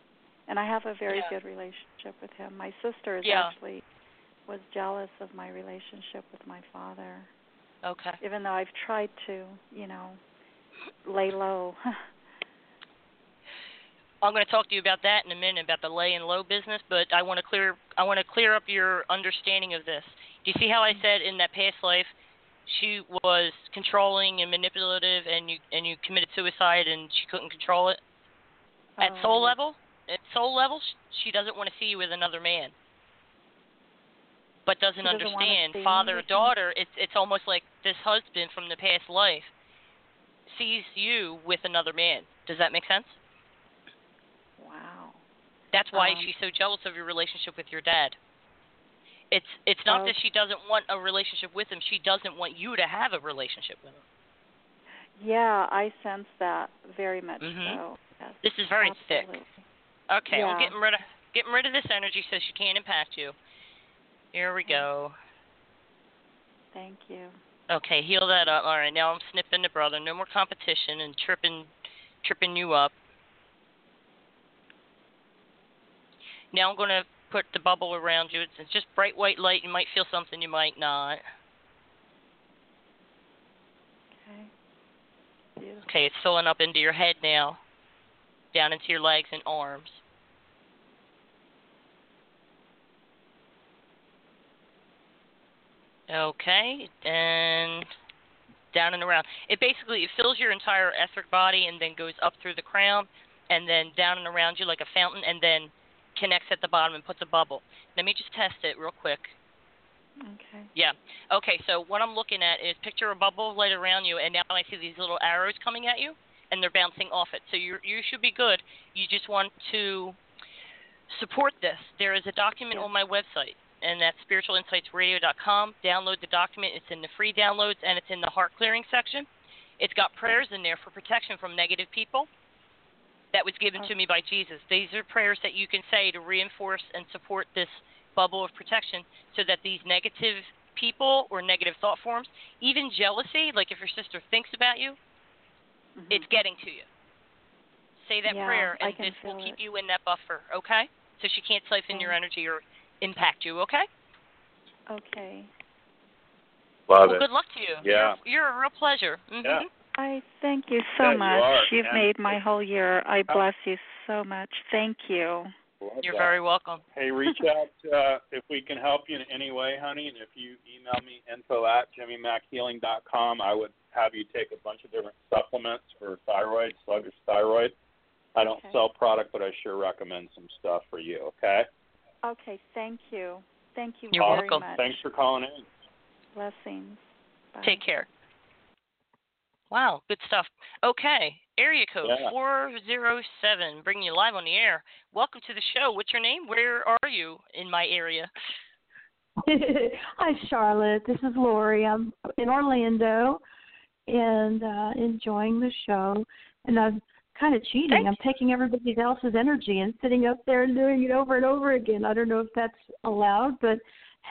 and I have a very Yeah. good relationship with him. My sister is Yeah. actually was jealous of my relationship with my father, Okay. even though I've tried to, you know, lay low. I'm going to talk to you about that in a minute about the lay and low business, but I want to clear I want to clear up your understanding of this. Do you see how I said in that past life she was controlling and manipulative and you and you committed suicide and she couldn't control it? At Oh, soul level, at soul level, she doesn't want to see you with another man. But doesn't doesn't understand father him? daughter. It's it's almost like this husband from the past life sees you with another man. Does that make sense? That's why Um, she's so jealous of your relationship with your dad. It's it's not Oh. that she doesn't want a relationship with him. She doesn't want you to have a relationship with him. Yeah, I sense that very much Mhm. so. Yes, This is very thick. Okay, Yeah. getting rid of getting rid of this energy so she can't impact you. Here we go. Thank you. Okay, heal that up. All right, now I'm snipping the brother. No more competition and tripping tripping you up. Now I'm going to put the bubble around you. It's, it's just bright white light. You might feel something, you might not. Okay. Beautiful. Okay, it's filling up into your head now, down into your legs and arms. Okay, and down and around. It basically it fills your entire etheric body and then goes up through the crown and then down and around you like a fountain and then connects at the bottom and puts a bubble. Let me just test it real quick. Okay. Yeah. Okay, so what I'm looking at is picture a bubble of light around you, and now I see these little arrows coming at you, and they're bouncing off it. So you you should be good. You just want to support this. There is a document Yeah. on my website, and that's spiritualinsightsradio.com. Download the document. It's in the free downloads, and it's in the heart clearing section. It's got prayers in there for protection from negative people. That was given to me by Jesus. These are prayers that you can say to reinforce and support this bubble of protection so that these negative people or negative thought forms, even jealousy, like if your sister thinks about you, Mhm. it's getting to you. Say that Yeah, prayer, and this will feel keep it. you in that buffer, okay? So she can't siphon your energy or impact you, okay? Okay. Love well, it. good luck to you. Yeah. You're, you're a real pleasure. hmm Yeah. I thank you so Yeah, you much. are. You've And- made my whole year. I bless you so much. Thank you. Love You're that. very welcome. Hey, reach out uh, if we can help you in any way, honey. And if you email me info at jimmymackhealing.com, I would have you take a bunch of different supplements for thyroid, sluggish thyroid. I don't Okay. sell product, but I sure recommend some stuff for you. Okay. Okay, thank you. Thank you You're very welcome. much. Thanks for calling in. Blessings. Bye. Take care. Wow, good stuff. Okay, area code Yeah. 407, bringing you live on the air. Welcome to the show. What's your name? Where are you in my area? Hi, Charlotte. This is Lori. I'm in Orlando. and uh, enjoying the show. And I'm kind of cheating. Thanks. I'm taking everybody else's energy and sitting up there and doing it over and over again. I don't know if that's allowed, but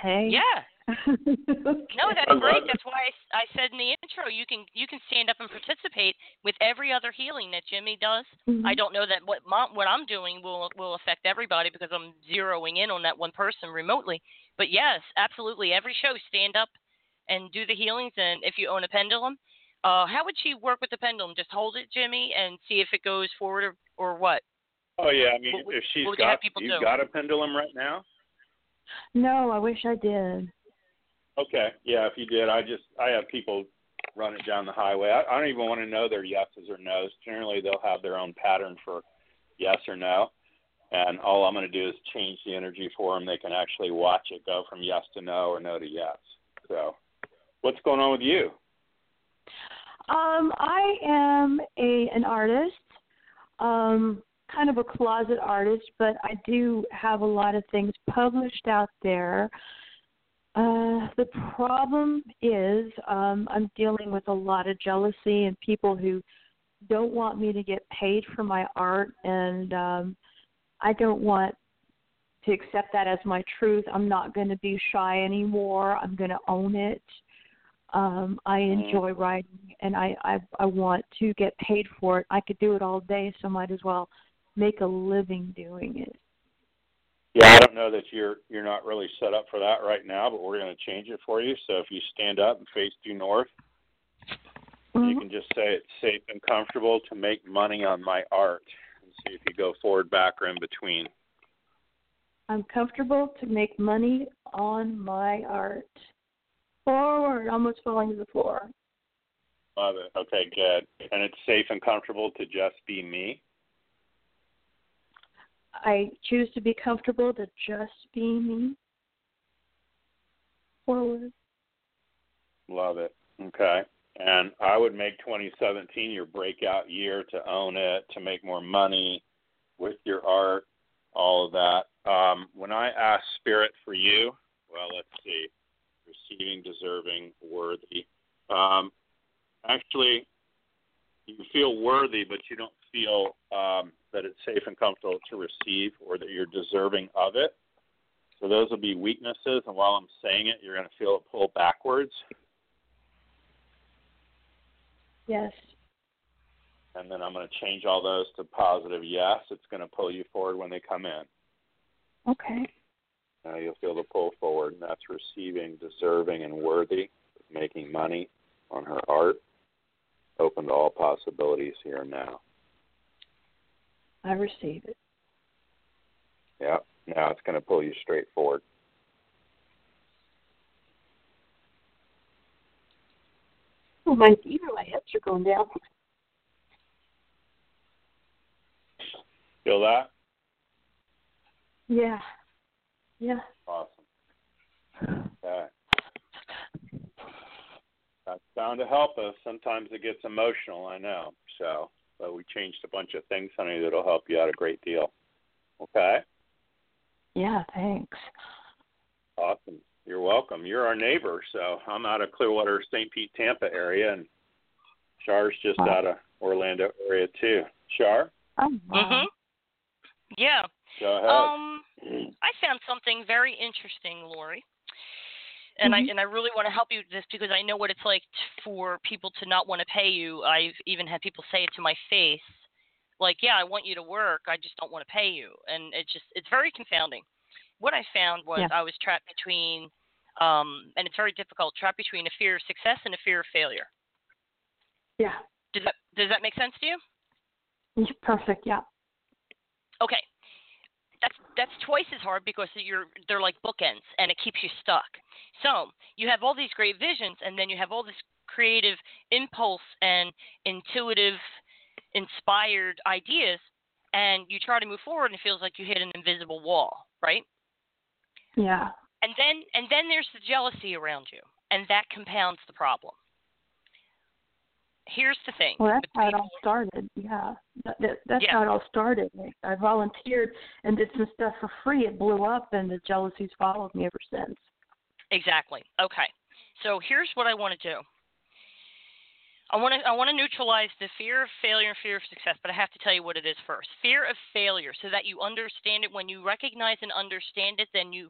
hey. Yeah. Okay. No, that's great. That's why I said in the intro you can you can stand up and participate with every other healing that Jimmy does. Mhm. I don't know that what my, what I'm doing will will affect everybody because I'm zeroing in on that one person remotely. But yes, absolutely. Every show, stand up and do the healings. And if you own a pendulum, uh, how would she work with the pendulum? Just hold it, Jimmy, and see if it goes forward or, or what? Oh yeah, I mean, What if she's would you have got, people you've do? got a pendulum right now. No, I wish I did. Okay, yeah, if you did, I just I have people run it down the highway. I, I don't even want to know their yeses or nos. Generally, they'll have their own pattern for yes or no, and all I'm going to do is change the energy for them. They can actually watch it go from yes to no or no to yes. So, what's going on with you? Um, I am a an artist, um, kind of a closet artist, but I do have a lot of things published out there. Uh, the problem is um, I'm dealing with a lot of jealousy and people who don't want me to get paid for my art, and um, I don't want to accept that as my truth. I'm not going to be shy anymore. I'm going to own it. Um, I enjoy writing, and I, I I want to get paid for it. I could do it all day, so might as well make a living doing it. Yeah, I don't know that you're you're not really set up for that right now, but we're going to change it for you. So if you stand up and face due north, you mm-hmm. can just say it's safe and comfortable to make money on my art, and see if you go forward, back, or in between. I'm comfortable to make money on my art. Forward, almost falling to the floor. Love it. Okay, good. And it's safe and comfortable to just be me. I choose to be comfortable to just be me. Forward. Love it. Okay. And I would make 2017 your breakout year to own it, to make more money with your art, all of that. Um, when I ask Spirit for you, well, let's see, receiving, deserving, worthy. Um, actually, you feel worthy, but you don't feel um, that it's safe and comfortable to receive or that you're deserving of it. So those will be weaknesses, and while I'm saying it, you're going to feel it pull backwards. Yes. and then I'm going to change all those to positive yes. It's going to pull you forward when they come in. Okay. Now you'll feel the pull forward, and that's receiving, deserving, and worthy, making money on her art. Open to all possibilities here and now. I receive it. Yeah. Now it's going to pull you straight forward. Oh, my even my hips are going down. Feel that? Yeah. Yeah. Awesome. Okay. That's bound to help us. Sometimes it gets emotional, I know. So, but we changed a bunch of things, honey, that'll help you out a great deal. Okay? Yeah, thanks. Awesome. You're welcome. You're our neighbor, so I'm out of Clearwater, St. Pete, Tampa area, and Char's just Wow. out of Orlando area too. Char, Oh, Mhm. Yeah. go ahead. Um, I found something very interesting, Lori. And Mhm. I and I really want to help you with this because I know what it's like t- for people to not want to pay you. I've even had people say it to my face, like, "Yeah, I want you to work, I just don't want to pay you," and it just it's very confounding. What I found was Yeah. I was trapped between, um, and it's very difficult, trapped between a fear of success and a fear of failure. Yeah. Does that does that make sense to you? Perfect. Yeah. Okay. That's twice as hard because you're they're like bookends and it keeps you stuck. So you have all these great visions and then you have all this creative impulse and intuitive inspired ideas and you try to move forward and it feels like you hit an invisible wall, right? Yeah. And then and then there's the jealousy around you and that compounds the problem. Here's the thing. Well, that's how it all started. Yeah, that, that, that's Yeah. how it all started. I volunteered and did some stuff for free. It blew up, and the jealousy's followed me ever since. Exactly. Okay. So here's what I want to do. I want to I want to neutralize the fear of failure and fear of success, but I have to tell you what it is first. Fear of failure, so that you understand it. When you recognize and understand it, then you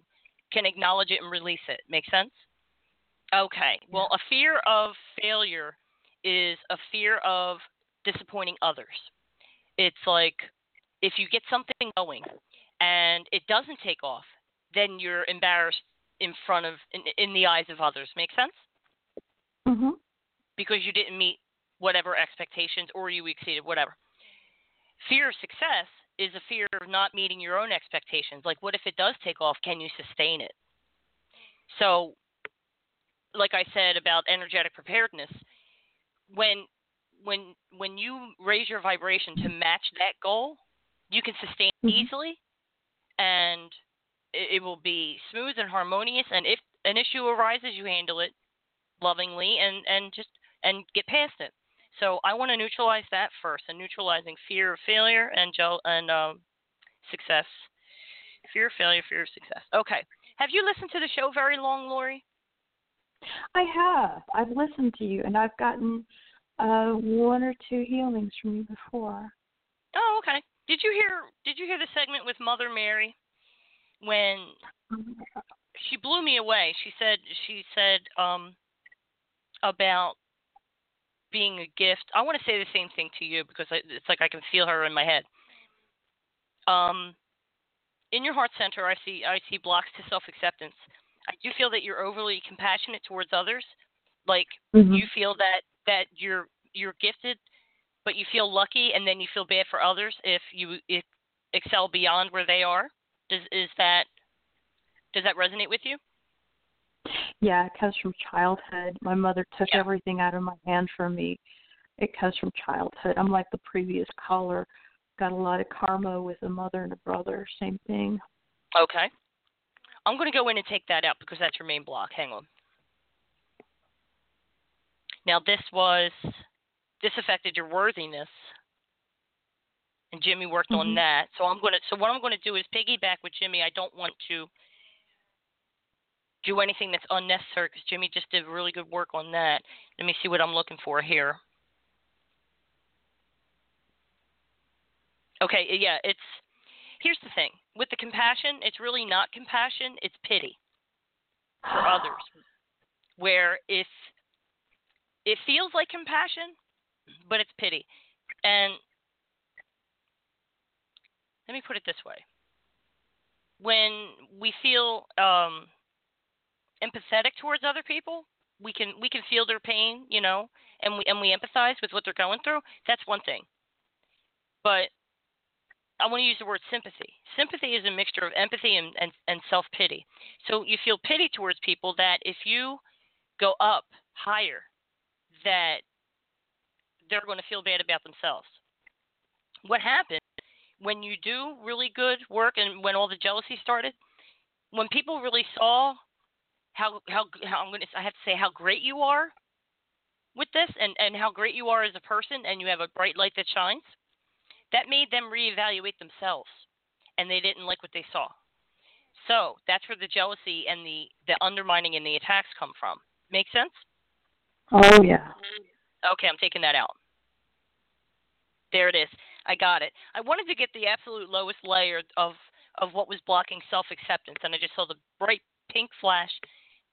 can acknowledge it and release it. Make sense? Okay. Well, a fear of failure is a fear of disappointing others. It's like if you get something going and it doesn't take off, then you're embarrassed in front of in, in the eyes of others. Make sense? Mhm. Because you didn't meet whatever expectations or you exceeded whatever. Fear of success is a fear of not meeting your own expectations. Like what if it does take off, can you sustain it? So like I said about energetic preparedness, when when when you raise your vibration to match that goal, you can sustain Mhm. easily and it, it will be smooth and harmonious and if an issue arises you handle it lovingly and and just and get past it. So i want to neutralize that first and neutralizing fear of failure and gel and um, success. Fear of failure fear of success. Okay. Have you listened to the show very long lori? I have. I've listened to you, and I've gotten uh, one or two healings from you before. oh okay did you hear did you hear the segment with mother mary when she blew me away. She said she said um about being a gift. I want to say the same thing to you because I, it's like I can feel her in my head. Um, in your heart center, I see I see blocks to self acceptance. I do feel that you're overly compassionate towards others. Like Mhm. you feel that that you're you're gifted, but you feel lucky, and then you feel bad for others if you if excel beyond where they are. Does is that does that resonate with you? Yeah, it comes from childhood. My mother took Yeah. everything out of my hand from me. It comes from childhood. I'm like the previous caller. Got a lot of karma with a mother and a brother. Same thing. Okay. I'm going to go in and take that out because that's your main block. Hang on. Now this was this affected your worthiness, and Jimmy worked on Mhm. that. So I'm going to. So what I'm going to do is piggyback with Jimmy. I don't want to do anything that's unnecessary because Jimmy just did really good work on that. Let me see what I'm looking for here. Okay, yeah, it's here's the thing. With the compassion, it's really not compassion, it's pity for others. Where if it feels like compassion, but it's pity. And let me put it this way. When we feel um empathetic towards other people, we can we can feel their pain, you know, and we and we empathize with what they're going through. That's one thing. But I want to use the word sympathy. Sympathy is a mixture of empathy and, and, and self pity. So you feel pity towards people that if you go up higher, that they're going to feel bad about themselves. What happened when you do really good work and when all the jealousy started? When people really saw how how how I'm going to I have to say how great you are with this and and how great you are as a person and you have a bright light that shines that made them reevaluate themselves and they didn't like what they saw so that's where the jealousy and the the undermining and the attacks come from make sense Oh yeah. okay i'm taking that out. There it is. I got it. I wanted to get the absolute lowest layer of of what was blocking self acceptance and i just saw the bright pink flash.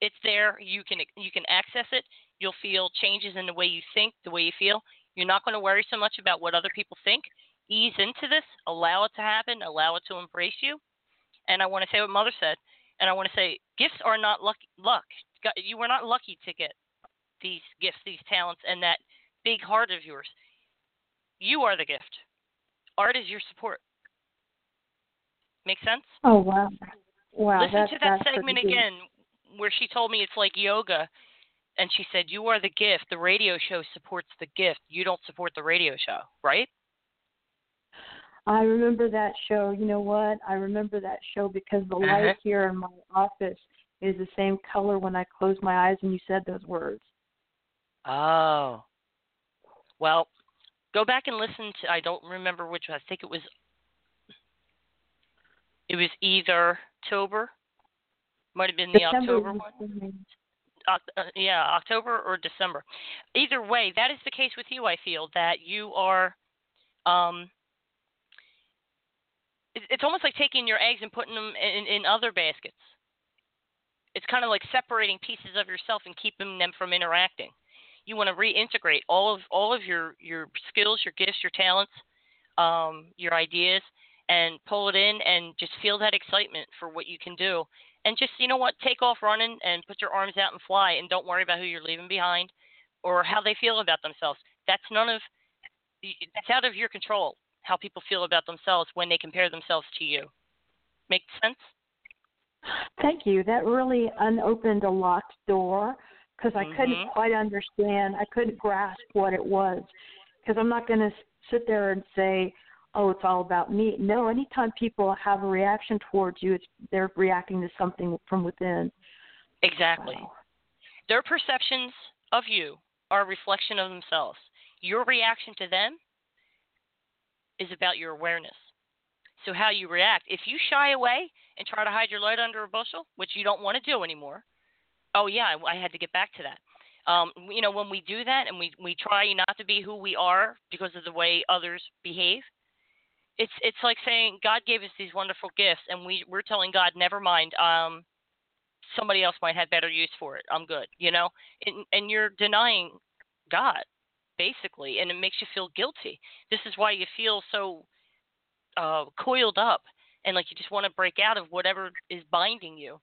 It's there. You can you can access it. You'll feel changes in the way you think the way you feel. You're not going to worry so much about what other people think. Ease into this. Allow it to happen. Allow it to embrace you. And i want to say what mother said and i want to say gifts are not luck luck. You were not lucky to get these gifts these talents and that big heart of yours you are the gift art is your support make sense Oh wow. Wow. Listen to that segment again where she told me it's like yoga and she said you are the gift the radio show supports the gift you don't support the radio show right I remember that show. You know what? I remember that show because the Uh-huh. light here in my office is the same color when I close my eyes and you said those words. Oh well go back and listen to i don't remember which one i think it was it was either october might have been the September october one uh, uh, yeah, October or December. Either way, that is the case with you. I feel that you are. Um, it's almost like taking your eggs and putting them in, in other baskets. It's kind of like separating pieces of yourself and keeping them from interacting. You want to reintegrate all of all of your your skills, your gifts, your talents, um, your ideas, and pull it in and just feel that excitement for what you can do. And just you know what, take off running and put your arms out and fly, and don't worry about who you're leaving behind or how they feel about themselves. That's none of that's out of your control how people feel about themselves when they compare themselves to you. Make sense? Thank you. That really unopened a locked door because I Mhm. couldn't quite understand. I couldn't grasp what it was because I'm not going to sit there and say, "Oh, it's all about me." No, anytime people have a reaction towards you, it's they're reacting to something from within. Exactly. Their perceptions of you are a reflection of themselves. Your reaction to them is about your awareness. So, how you react. If you shy away and try to hide your light under a bushel, which you don't want to do anymore, oh, yeah, I, I had to get back to that. Um, you know, when we do that and we, we try not to be who we are because of the way others behave, it's it's like saying God gave us these wonderful gifts, and we we're telling God, never mind. Um, somebody else might have better use for it. I'm good, you know, and and you're denying God basically, and it makes you feel guilty. This is why you feel so uh, coiled up and like you just want to break out of whatever is binding you.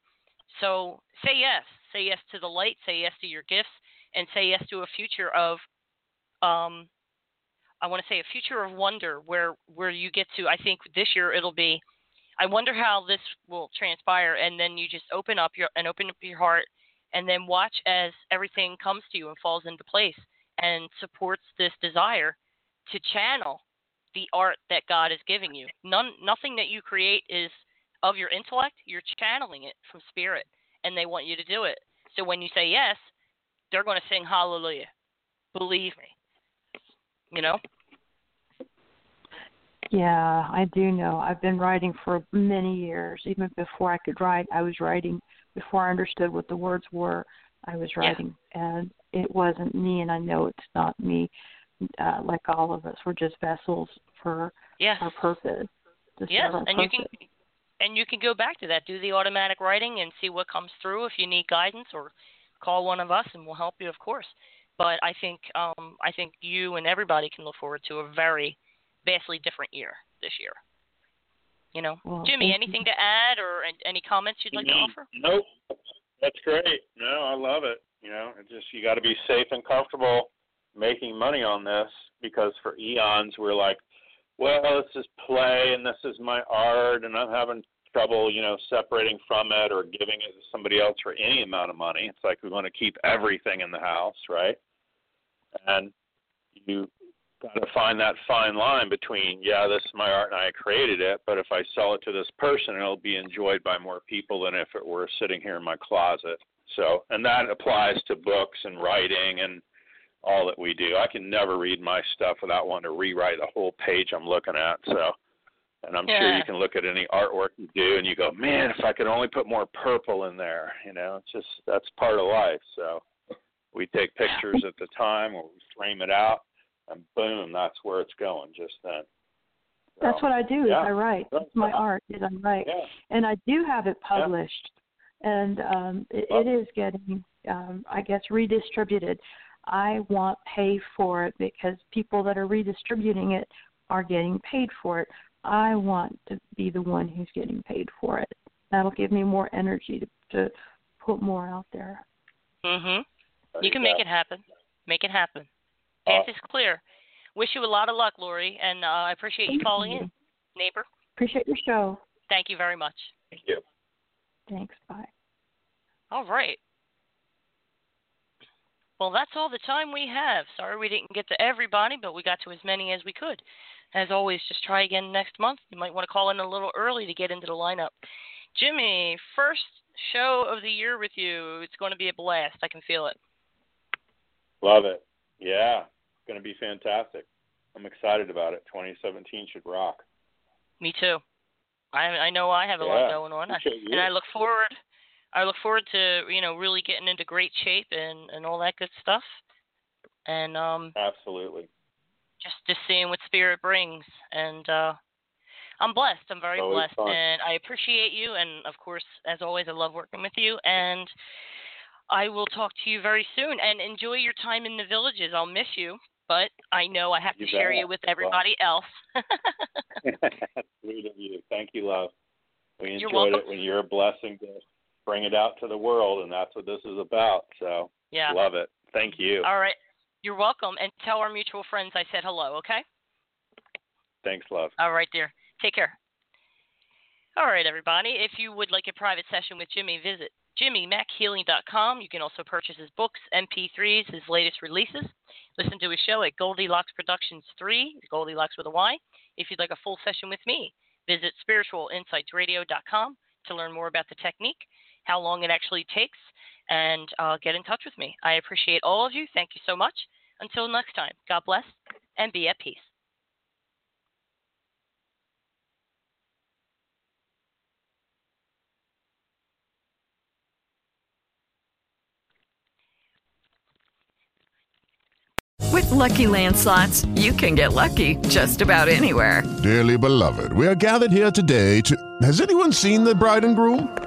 So say yes, say yes to the light, say yes to your gifts, and say yes to a future of um, I want to say a future of wonder where where you get to. I think this year it'll be. I wonder how this will transpire, and then you just open up your and open up your heart, and then watch as everything comes to you and falls into place, and supports this desire to channel the art that God is giving you. None, nothing that you create is of your intellect. You're channeling it from spirit, and they want you to do it. So when you say yes, they're going to sing hallelujah. Believe me. You know. Yeah, I do know. I've been writing for many years. Even before I could write, I was writing. Before I understood what the words were, I was writing, and it wasn't me. And I know it's not me. Uh, like all of us, we're just vessels for Yes. our purpose. Yes, and you can and you can go back to that. Do the automatic writing and see what comes through. If you need guidance, or call one of us and we'll help you, of course. But I think um, I think you and everybody can look forward to a very vastly different year this year. You know, Well, Jimmy, thank anything to add or any comments you'd like to offer? Nope. That's great. No, I love it. You know, it just you got to be safe and comfortable making money on this because for eons we're like, well, this is play and this is my art and I'm having trouble, you know, separating from it or giving it to somebody else for any amount of money. It's like we want to keep everything in the house, right? And you got to find that fine line between, yeah, this is my art and I created it, but if I sell it to this person, it'll be enjoyed by more people than if it were sitting here in my closet. So, and that applies to books and writing and all that we do. I can never read my stuff without wanting to rewrite the whole page I'm looking at. So, and I'm sure you can look at any artwork you do and you go, man, if I could only put more purple in there, you know, it's just that's part of life. So, we take pictures at the time or we frame it out, and boom, that's where it's going just then. That's what I do. Is yeah. I write. That's my art. Is I write, Yeah. and I do have it published, and um, it, it is getting, um, I guess, redistributed. I want pay for it because people that are redistributing it are getting paid for it. I want to be the one who's getting paid for it. That'll give me more energy to, to put more out there. Mhm. There You you can make it happen. Make it happen. Path is clear. Wish you a lot of luck, Lori, and uh, I appreciate you Thank calling you. in, neighbor. Appreciate your show. Thank you very much. Thank you. Thanks. Bye. All right. Well, that's all the time we have. Sorry we didn't get to everybody, but we got to as many as we could. As always, just try again next month. You might want to call in a little early to get into the lineup. Jimmy, first show of the year with you. It's going to be a blast. I can feel it. Love it. Yeah, it's going to be fantastic. I'm excited about it. 2017 should rock. Me too. I I know I have a lot going on, I, and I look forward I look forward to you know really getting into great shape and and all that good stuff. And um Absolutely. just just seeing what spirit brings and uh I'm blessed. I'm very blessed fun. and I appreciate you and of course as always I love working with you and I will talk to you very soon and enjoy your time in the villages. I'll miss you, but I know I have You to share you with everybody else. Sweet of you. Thank you, love. We enjoyed it when you're a blessing to bring it out to the world, and that's what this is about. So yeah. love it. Thank you. All right. You're welcome and tell our mutual friends I said hello, okay? Thanks, love. All right, dear. Take care. All right, everybody. If you would like a private session with Jimmy, visit jimmymackhealing.com. You can also purchase his books, MP3s, his latest releases. Listen to his show at Goldylocks Productions 3, Goldylocks with a Y. If you'd like a full session with me, visit spiritualinsightsradio.com to learn more about the technique, how long it actually takes, and uh, get in touch with me. I appreciate all of you. Thank you so much. Until next time, God bless and be at peace. With Lucky Land slots, you can get lucky just about anywhere. Dearly beloved, we are gathered here today to. Has anyone seen the bride and groom?